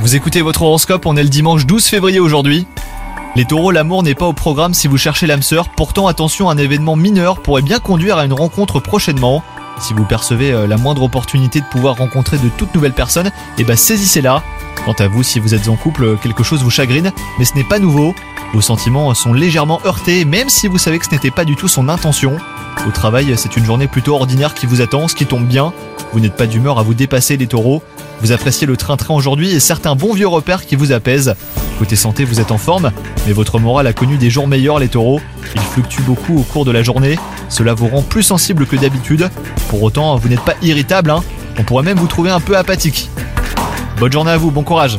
Vous écoutez votre horoscope, on est le dimanche 12 février aujourd'hui. Les taureaux, l'amour n'est pas au programme si vous cherchez l'âme sœur, pourtant attention, un événement mineur pourrait bien conduire à une rencontre prochainement. Si vous percevez euh, la moindre opportunité de pouvoir rencontrer de toutes nouvelles personnes, eh ben saisissez-la. Quant à vous, si vous êtes en couple, quelque chose vous chagrine, mais ce n'est pas nouveau. Vos sentiments sont légèrement heurtés, même si vous savez que ce n'était pas du tout son intention. Au travail, c'est une journée plutôt ordinaire qui vous attend, ce qui tombe bien. Vous n'êtes pas d'humeur à vous dépasser les taureaux. Vous appréciez le train-train aujourd'hui et certains bons vieux repères qui vous apaisent. Côté santé, vous êtes en forme, mais votre morale a connu des jours meilleurs les taureaux. Il fluctue beaucoup au cours de la journée. Cela vous rend plus sensible que d'habitude. Pour autant, vous n'êtes pas irritable, hein. On pourrait même vous trouver un peu apathique. Bonne journée à vous, bon courage